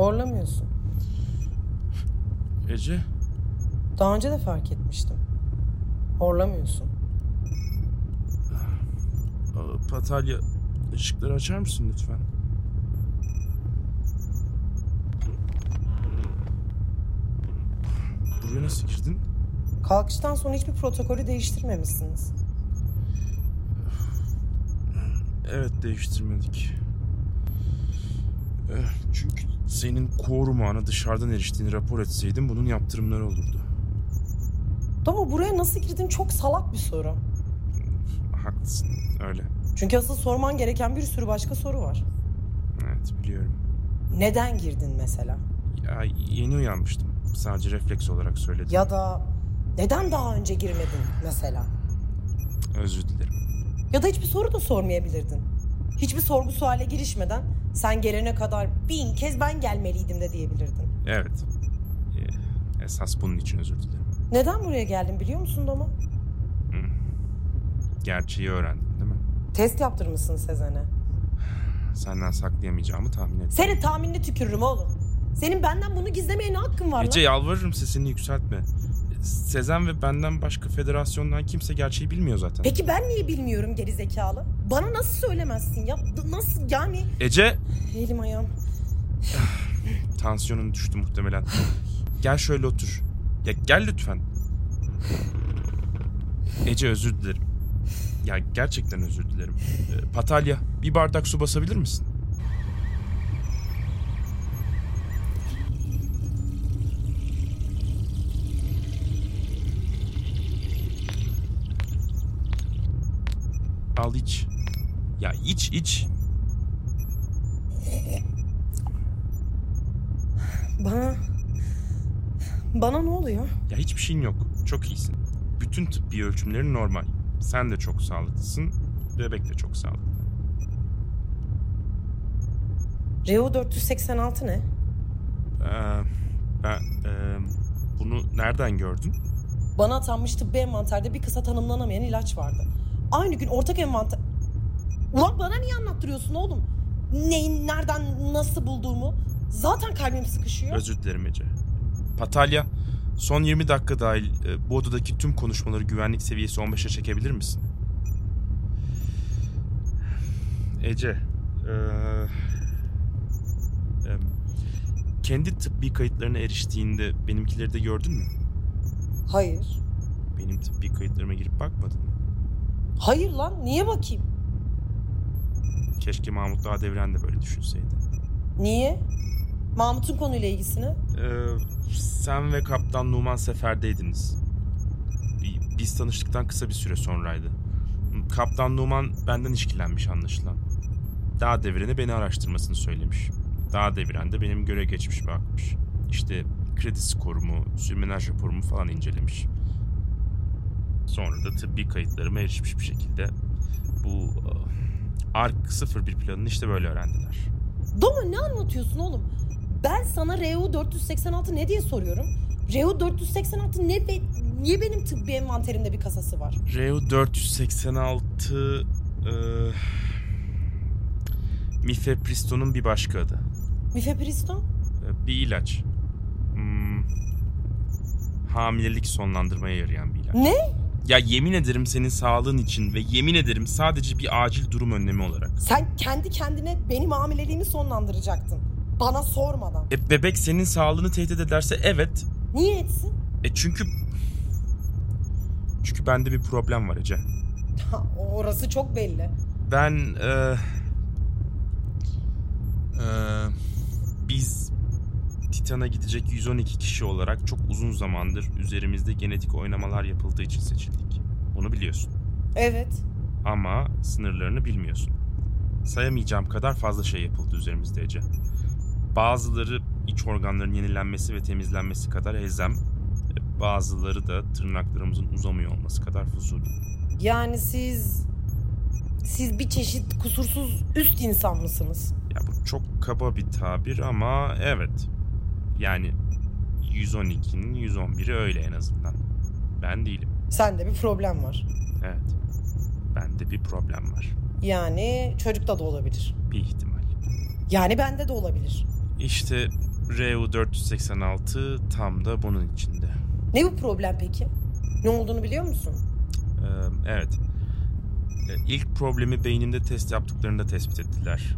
Horlamıyorsun. Ece, Daha önce de fark etmiştim. Horlamıyorsun. Patalya ışıkları açar mısın lütfen? Buraya nasıl girdin? Kalkıştan sonra hiçbir protokolü değiştirmemişsiniz. Evet değiştirmedik. Eh, Çünkü senin korumağına dışarıdan eriştiğini rapor etseydim bunun yaptırımları olurdu. Ama buraya nasıl girdin çok salak bir soru. Haklısın öyle. Çünkü asıl sorman gereken bir sürü başka soru var. Evet biliyorum. Neden girdin mesela? Ya yeni uyanmıştım. Sadece refleks olarak söyledim. Ya da neden daha önce girmedin mesela? Özür dilerim. Ya da hiçbir soru da sormayabilirdin. Hiçbir sorgu suale girişmeden sen gelene kadar bin kez ben gelmeliydim de diyebilirdin. Evet. Eh, Esas bunun için özür dilerim. Neden buraya geldin biliyor musun Doma? Gerçeği öğrendin değil mi? Test yaptırmışsın Sezen'e. Senden saklayamayacağımı tahmin ettim. Senin tahminini tükürürüm oğlum. Senin benden bunu gizlemeye ne hakkın var Ece lan? yalvarırım sesini yükseltme. Sezen ve benden başka federasyondan kimse gerçeği bilmiyor zaten. Peki ben niye bilmiyorum geri zekalı? Bana nasıl söylemezsin ya? Nasıl yani? Ece! Elim ayağım. Tansiyonun düştü muhtemelen. Gel şöyle otur. Ya gel lütfen. Ece özür dilerim. Ya gerçekten özür dilerim. Ee, Patalya bir bardak su basabilir misin? Al iç. Ya iç iç. Bana... Bana ne oluyor? Ya hiçbir şeyin yok. Çok iyisin. Bütün tıbbi ölçümlerin normal. Sen de çok sağlıklısın. Bebek de çok sağlıklı. Reo 486 ne? Ee, ben e, bunu nereden gördün? Bana atanmış tıbbi envanterde bir kısa tanımlanamayan ilaç vardı. Aynı gün ortak envanter... Ulan bana niye anlattırıyorsun oğlum? Neyin, nereden, nasıl bulduğumu? Zaten kalbim sıkışıyor. Özür dilerim Ece. Patalya, son 20 dakika dahil e, bu odadaki tüm konuşmaları güvenlik seviyesi 15'e çekebilir misin? Ece, e, e, kendi tıbbi kayıtlarına eriştiğinde benimkileri de gördün mü? Hayır. Benim tıbbi kayıtlarıma girip bakmadın mı? Hayır lan niye bakayım? Keşke Mahmut Dağdevren de böyle düşünseydi. Niye? Mahmut'un konuyla ilgisini? Ee, sen ve Kaptan Numan seferdeydiniz. Bi- Biz tanıştıktan kısa bir süre sonraydı. Kaptan Numan benden işkilenmiş anlaşılan. Dağ devreni beni araştırmasını söylemiş. Dağ deviren de benim göre geçmiş bakmış. İşte kredi skorumu, sürmenaj raporumu falan incelemiş. Sonra da tıbbi kayıtlarıma erişmiş bir şekilde. Bu e, ARK 01 planını işte böyle öğrendiler. Doma ne anlatıyorsun oğlum? Ben sana Reo 486 ne diye soruyorum. Reo 486 ne ve niye benim tıbbi envanterimde bir kasası var? Reo 486 e, Mifepristo'nun bir başka adı. Mifepriston? E, bir ilaç. Hmm, hamilelik sonlandırmaya yarayan bir ilaç. Ne? Ya yemin ederim senin sağlığın için ve yemin ederim sadece bir acil durum önlemi olarak. Sen kendi kendine benim hamileliğimi sonlandıracaktın. Bana sormadan. E bebek senin sağlığını tehdit ederse evet. Niye etsin? E çünkü... Çünkü bende bir problem var Ece. Ha, orası çok belli. Ben e, e, biz Titan'a gidecek 112 kişi olarak çok uzun zamandır üzerimizde genetik oynamalar yapıldığı için seçildik. Bunu biliyorsun. Evet. Ama sınırlarını bilmiyorsun. Sayamayacağım kadar fazla şey yapıldı üzerimizde Ece. Bazıları iç organların yenilenmesi ve temizlenmesi kadar elzem. Bazıları da tırnaklarımızın uzamıyor olması kadar fuzuli. Yani siz... Siz bir çeşit kusursuz üst insan mısınız? Ya bu çok kaba bir tabir ama evet. Yani 112'nin 111'i öyle en azından. Ben değilim. Sende bir problem var. Evet. Bende bir problem var. Yani çocukta da olabilir. Bir ihtimal. Yani bende de olabilir. İşte RU486 tam da bunun içinde. Ne bu problem peki? Ne olduğunu biliyor musun? Ee, evet. Ee, İlk problemi beynimde test yaptıklarında tespit ettiler.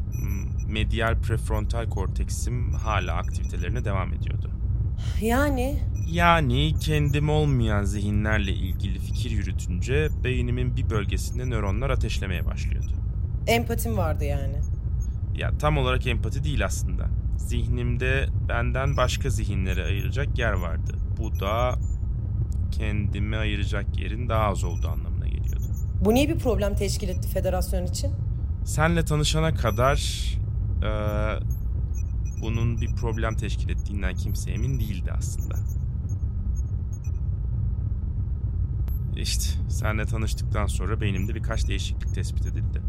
Medial prefrontal korteksim hala aktivitelerine devam ediyordu. Yani Yani kendim olmayan zihinlerle ilgili fikir yürütünce beynimin bir bölgesinde nöronlar ateşlemeye başlıyordu. empatim vardı yani. Ya tam olarak empati değil aslında. Zihnimde benden başka zihinlere ayıracak yer vardı. Bu da kendimi ayıracak yerin daha az olduğu anlamına geliyordu. Bu niye bir problem teşkil etti federasyon için? Senle tanışana kadar eee, bunun bir problem teşkil ettiğinden kimse emin değildi aslında. İşte senle tanıştıktan sonra beynimde birkaç değişiklik tespit edildi.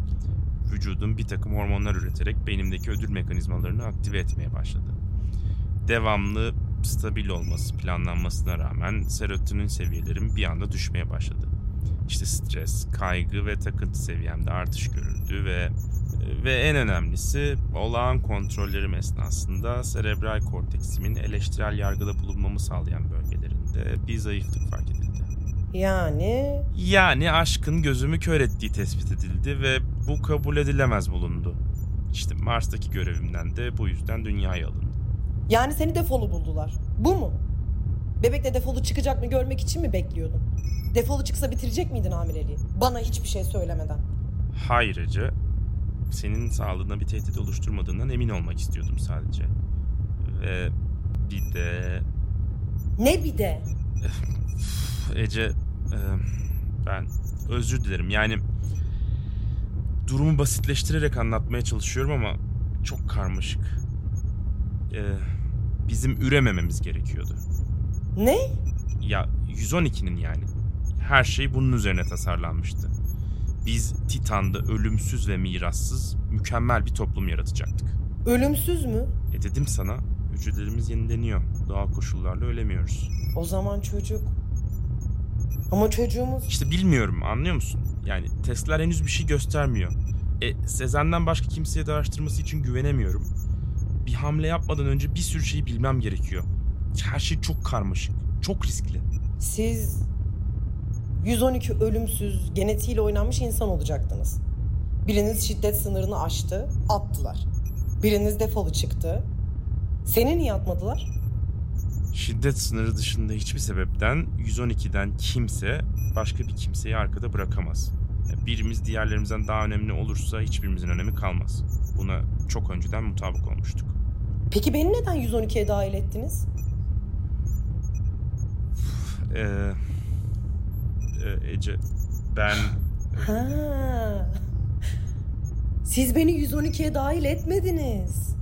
Vücudum bir takım hormonlar üreterek beynimdeki ödül mekanizmalarını aktive etmeye başladı. Devamlı stabil olması planlanmasına rağmen serotonin seviyelerim bir anda düşmeye başladı. İşte stres, kaygı ve takıntı seviyemde artış görüldü ve ve en önemlisi olağan kontrollerim esnasında serebral korteksimin eleştirel yargıda bulunmamı sağlayan bölgelerinde bir zayıflık fark edildi. Yani Yani aşkın gözümü kör ettiği tespit edildi ve bu kabul edilemez bulundu. İşte Mars'taki görevimden de bu yüzden dünyaya alındım. yani seni defolu buldular. Bu mu? Bebekle defolu çıkacak mı görmek için mi bekliyordun? Defolu çıksa bitirecek miydin hamileliği? Bana hiçbir şey söylemeden. Hayır Ece, senin sağlığına bir tehdit oluşturmadığından emin olmak istiyordum sadece. Ve bir de Ne bir de? Ece, e, ben özür dilerim. Yani durumu basitleştirerek anlatmaya çalışıyorum ama çok karmaşık. E, bizim üremememiz gerekiyordu. Ne? Ya 112'nin yani. Her şey bunun üzerine tasarlanmıştı. Biz Titan'da ölümsüz ve mirassız mükemmel bir toplum yaratacaktık. Ölümsüz mü? E dedim sana, hücrelerimiz yenileniyor. Doğal koşullarla ölemiyoruz. O zaman çocuk. Ama çocuğumuz... İşte bilmiyorum anlıyor musun? Yani testler henüz bir şey göstermiyor. E, Sezen'den başka kimseye de araştırması için güvenemiyorum. Bir hamle yapmadan önce bir sürü şeyi bilmem gerekiyor. Her şey çok karmaşık, çok riskli. Siz 112 ölümsüz, genetiğiyle oynanmış insan olacaktınız. Biriniz şiddet sınırını aştı, attılar. Biriniz defolu çıktı. Seni niye atmadılar? Şiddet sınırı dışında hiçbir sebepten 112'den kimse başka bir kimseyi arkada bırakamaz. Birimiz diğerlerimizden daha önemli olursa hiçbirimizin önemi kalmaz. Buna çok önceden mutabık olmuştuk. Peki beni neden 112'ye dahil ettiniz? Ee, e, Ece, ben Ha. Siz beni 112'ye dahil etmediniz.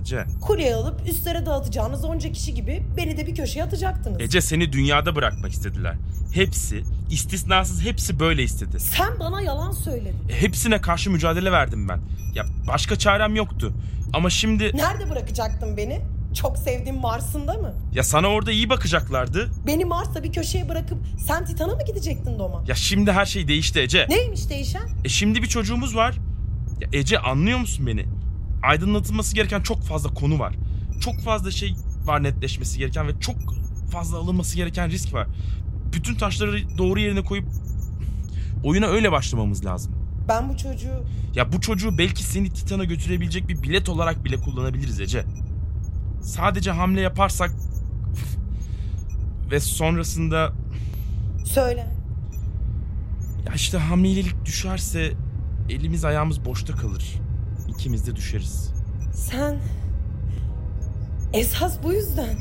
Ece, Kuryeye alıp üstlere dağıtacağınız onca kişi gibi beni de bir köşeye atacaktınız. Ece seni dünyada bırakmak istediler. Hepsi, istisnasız hepsi böyle istedi. Sen bana yalan söyledin. E, Hepsine karşı mücadele verdim ben. Ya başka çarem yoktu. Ama şimdi Nerede bırakacaktın beni? Çok sevdiğim Mars'ında mı? ya sana orada iyi bakacaklardı. Beni Mars'ta bir köşeye bırakıp sen Titan'a mı gidecektin Doma? Ya şimdi her şey değişti Ece. Neymiş değişen? E şimdi bir çocuğumuz var. Ya Ece anlıyor musun beni? Aydınlatılması gereken çok fazla konu var. Çok fazla şey var netleşmesi gereken ve çok fazla alınması gereken risk var. Bütün taşları doğru yerine koyup oyuna öyle başlamamız lazım. Ben bu çocuğu... Ya bu çocuğu belki seni Titan'a götürebilecek bir bilet olarak bile kullanabiliriz Ece. Sadece hamle yaparsak ve sonrasında Söyle. ya işte hamilelik düşerse elimiz ayağımız boşta kalır. İkimiz de düşeriz. Sen... Esas bu yüzden.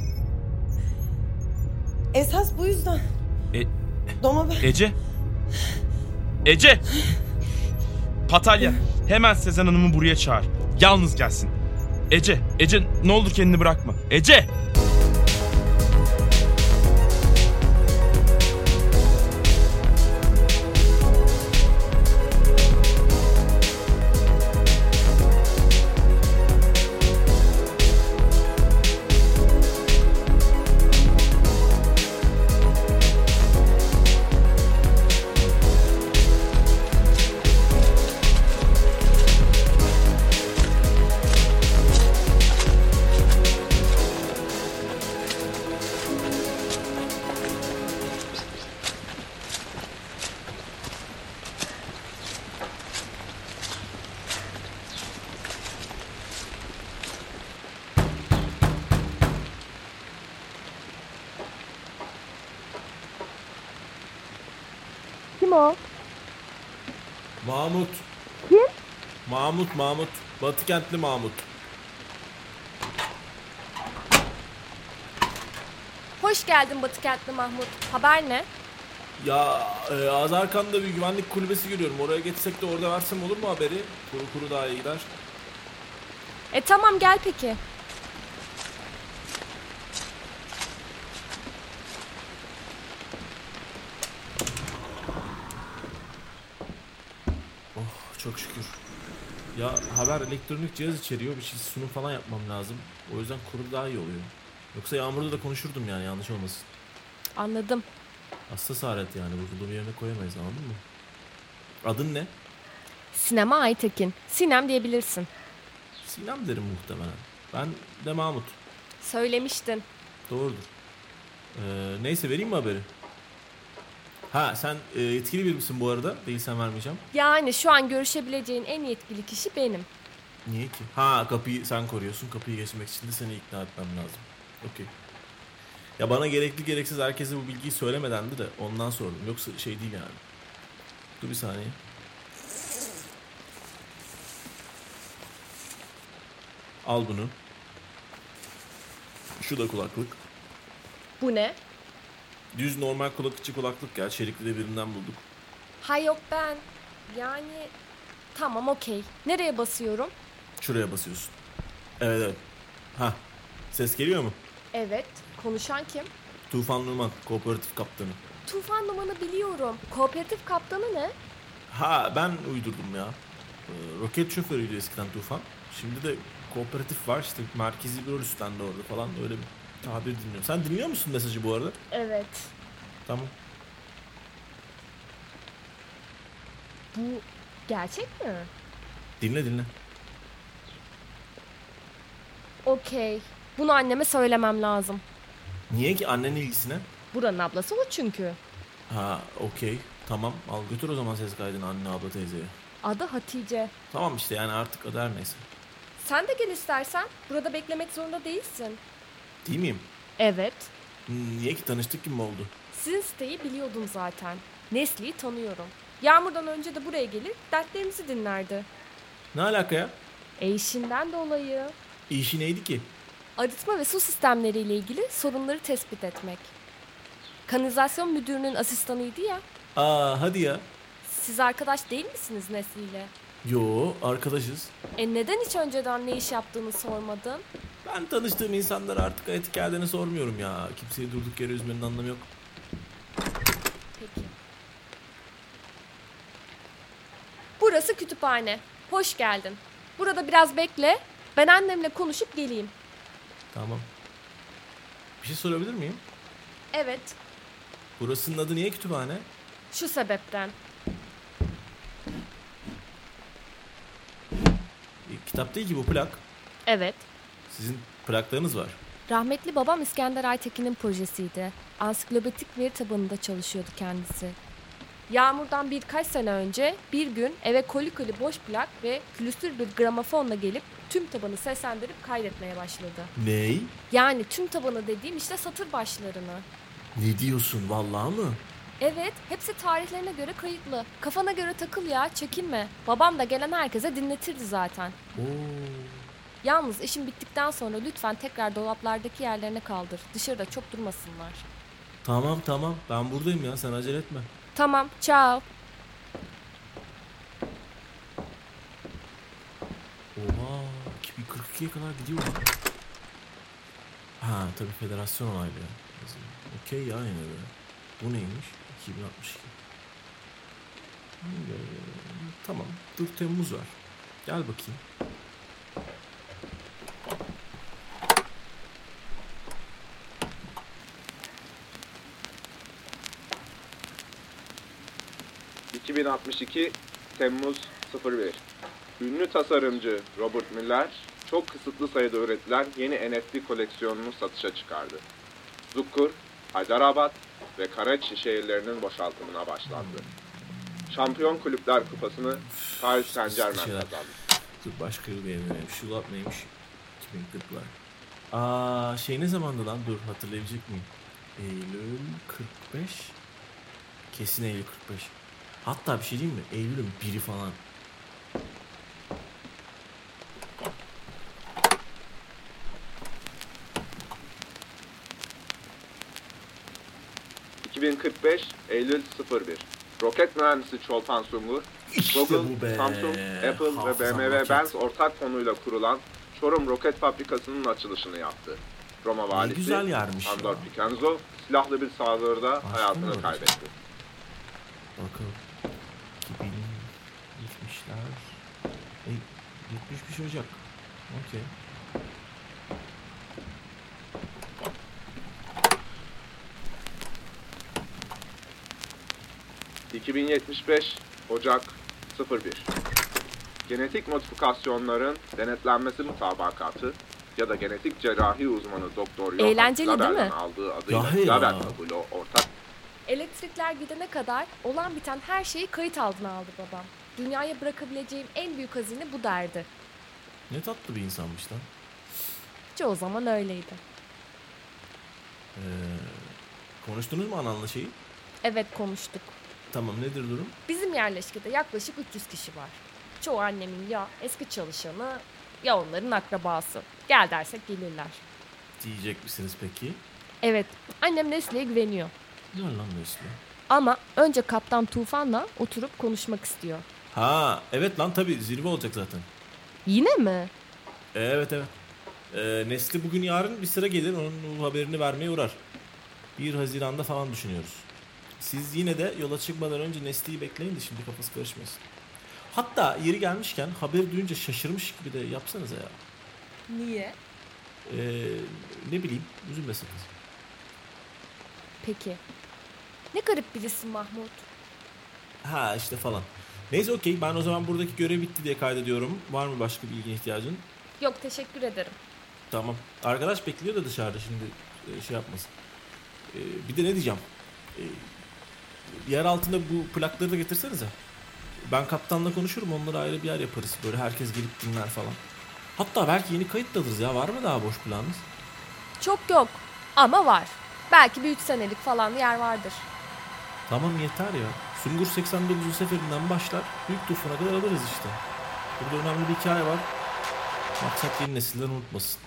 Esas bu yüzden. E, Doma ben... Ece? Ece! Patalya hemen Sezen Hanım'ı buraya çağır. Yalnız gelsin. Ece, Ece ne olur kendini bırakma. Ece! Mahmut Mahmut. Batı kentli Mahmut. Hoş geldin Batı Kentli Mahmut. Haber ne? Ya e, Azarkan'da bir güvenlik kulübesi görüyorum. Oraya geçsek de orada versem olur mu haberi? Kuru kuru daha iyi gider. E tamam gel peki. Oh çok şükür. Ya haber elektronik cihaz içeriyor. Bir şey sunum falan yapmam lazım. O yüzden kuru daha iyi oluyor. Yoksa Yağmur'da da konuşurdum yani yanlış olmasın. Anladım. Hassas alet yani. Vurgulu bir yerine koyamayız anladın mı? Adın ne? Sinema Aytekin. Sinem diyebilirsin. Sinem derim muhtemelen. Ben de Mahmut. Söylemiştin. Doğrudur. Ee, neyse vereyim mi haberi? Ha sen e, yetkili bir misin bu arada? Değilsen vermeyeceğim. Yani şu an görüşebileceğin en yetkili kişi benim. Niye ki? Ha kapıyı sen koruyorsun. Kapıyı geçmek için de seni ikna etmem lazım. Okey. Ya bana gerekli gereksiz herkese bu bilgiyi söylemedendi de ondan sordum. Yoksa şey değil yani. Dur bir saniye. Al bunu. Şu da kulaklık. Bu ne? Düz normal kulak içi kulaklık ya. Çelikli de birinden bulduk. Ha yok ben. Yani tamam okey. Nereye basıyorum? Şuraya basıyorsun. Evet evet. Ha. Ses geliyor mu? Evet. Konuşan kim? Tufan Numan, kooperatif kaptanı. Tufan numanı biliyorum. Kooperatif kaptanı ne? Ha ben uydurdum ya. Ee, roket şoförüydü eskiden Tufan. Şimdi de kooperatif var işte merkezi bir rol üstlendi orada falan öyle bir tabir dinliyorum. Sen dinliyor musun mesajı bu arada? Evet. Tamam. Bu gerçek mi? Dinle dinle. Okey. Bunu anneme söylemem lazım. Niye ki annenin ilgisine? Buranın ablası o çünkü. Ha okey. Tamam al götür o zaman ses kaydını anne abla teyzeye. Adı Hatice. Tamam işte yani artık adı her neyse. Sen de gel istersen. Burada beklemek zorunda değilsin. Değil miyim? Evet. Niye ki tanıştık gibi mi oldu? Sizin siteyi biliyordum zaten. Nesli'yi tanıyorum. Yağmurdan önce de buraya gelir dertlerimizi dinlerdi. Ne alaka ya? E işinden dolayı. İşi neydi ki? Arıtma ve su sistemleriyle ilgili sorunları tespit etmek. Kanalizasyon müdürünün asistanıydı ya. Aa hadi ya. Siz arkadaş değil misiniz Nesli ile? Yo arkadaşız. E neden hiç önceden ne iş yaptığını sormadın? Ben tanıştığım insanlara artık etik geldiğini sormuyorum ya. Kimseyi durduk yere üzmenin anlamı yok. Peki. Burası kütüphane. Hoş geldin. Burada biraz bekle. Ben annemle konuşup geleyim. Tamam. Bir şey sorabilir miyim? Evet, Burasının adı niye kütüphane? şu sebepten. E, kitap değil ki bu plak. Evet. Sizin plaklarınız var. Rahmetli babam İskender Aytekin'in projesiydi. Ansiklopedik veri tabanında çalışıyordu kendisi. Yağmurdan birkaç sene önce bir gün eve koli koli boş plak ve külüstür bir gramofonla gelip tüm tabanı seslendirip kaydetmeye başladı. Ney? Yani tüm tabanı dediğim işte satır başlarını. Ne diyorsun vallahi mı? Evet, hepsi tarihlerine göre kayıtlı. Kafana göre takıl ya, çekinme. Babam da gelen herkese dinletirdi zaten. Oo. Yalnız işin bittikten sonra lütfen tekrar dolaplardaki yerlerine kaldır. Dışarıda çok durmasınlar. Tamam tamam ben buradayım ya sen acele etme. Tamam, ciao. Oha 2042'ye kadar gidiyor. Ha tabii federasyon onaylıyor. Okey ya yine de. Bu neymiş? 2062. Hmm, Tamam. Dur Temmuz var. Gel bakayım. ...2062 Temmuz 01 Ünlü tasarımcı Robert Miller... ...çok kısıtlı sayıda üretilen yeni NFT koleksiyonunu satışa çıkardı. Zukur, Hyderabad ve Karachi şehirlerinin boşaltımına başlandı. Şampiyon Kulüpler Kupası'nı Paris Saint Germain kazandı. Dur başka bir beğenmemiş. Şu lap neymiş? 2040'lar. Aa şey ne zamandı lan? Dur hatırlayabilecek miyim? Eylül 45. Kesin Eylül 45. Hatta bir şey diyeyim mi? Eylül'ün biri falan. ...2045 Eylül 01. Roket mühendisi Çolpan Sungur, İşte Google. Samsung, Apple ve Hafızam BMW roket. Benz ortak konuyla kurulan Çorum Roket Fabrikası'nın açılışını yaptı. Roma valisi Andor ya. Picanzo silahlı bir saldırıda hayatını kaybetti. 71 Ocak. Okey. ...2075 Ocak 01. Genetik modifikasyonların denetlenmesi mutabakatı ya da genetik cerrahi uzmanı Doktor Johann Eğlenceli değil Glaber'den mi? aldığı adıyla Yahi ya. Glaber ortak Elektrikler gidene kadar olan biten her şeyi kayıt altına aldı babam. Dünyaya bırakabileceğim en büyük hazine bu derdi. Ne tatlı bir insanmış lan. Çoğu zaman öyleydi. Ee, konuştunuz mu ananla şeyi? Evet konuştuk. Tamam nedir durum? Bizim yerleşkede yaklaşık 300 kişi var. Çoğu annemin ya eski çalışanı ya onların akrabası. Gel dersek gelirler. Diyecek misiniz peki? Evet, annem Nesli'ye güveniyor. Ne lan Nesli? Ama önce Kaptan Tufan'la oturup konuşmak istiyor. Ha evet lan tabii zirve olacak zaten. Yine mi? Evet evet. Ee, Nesli bugün yarın bir sıra gelir onun haberini vermeye uğrar. 1 Haziran'da falan düşünüyoruz. Siz yine de yola çıkmadan önce Nesli'yi bekleyin de şimdi kafası karışmasın. Hatta yeri gelmişken haberi duyunca şaşırmış gibi de yapsanıza ya. Niye? Ee, ne bileyim üzülmesin kız. Peki. Ne garip birisin Mahmut. Ha işte falan. Neyse okey ben o zaman buradaki görev bitti diye kaydediyorum. Var mı başka bilgi ihtiyacın? Yok teşekkür ederim. Tamam. Arkadaş bekliyor da dışarıda şimdi e, şey yapmasın. E, bir de ne diyeceğim? E, yer altında bu plakları da getirsenize. Ben kaptanla konuşurum onlara ayrı bir yer yaparız. Böyle herkes gelip dinler falan. Hatta belki yeni kayıt da alırız ya. Var mı daha boş planınız? Çok yok ama var. Belki bir üç senelik falan yer vardır. Tamam yeter ya. Sungur 89. seferinden başlar. Büyük tufana kadar alırız işte. Burada önemli bir hikaye var. Maksat yeni nesiller unutmasın.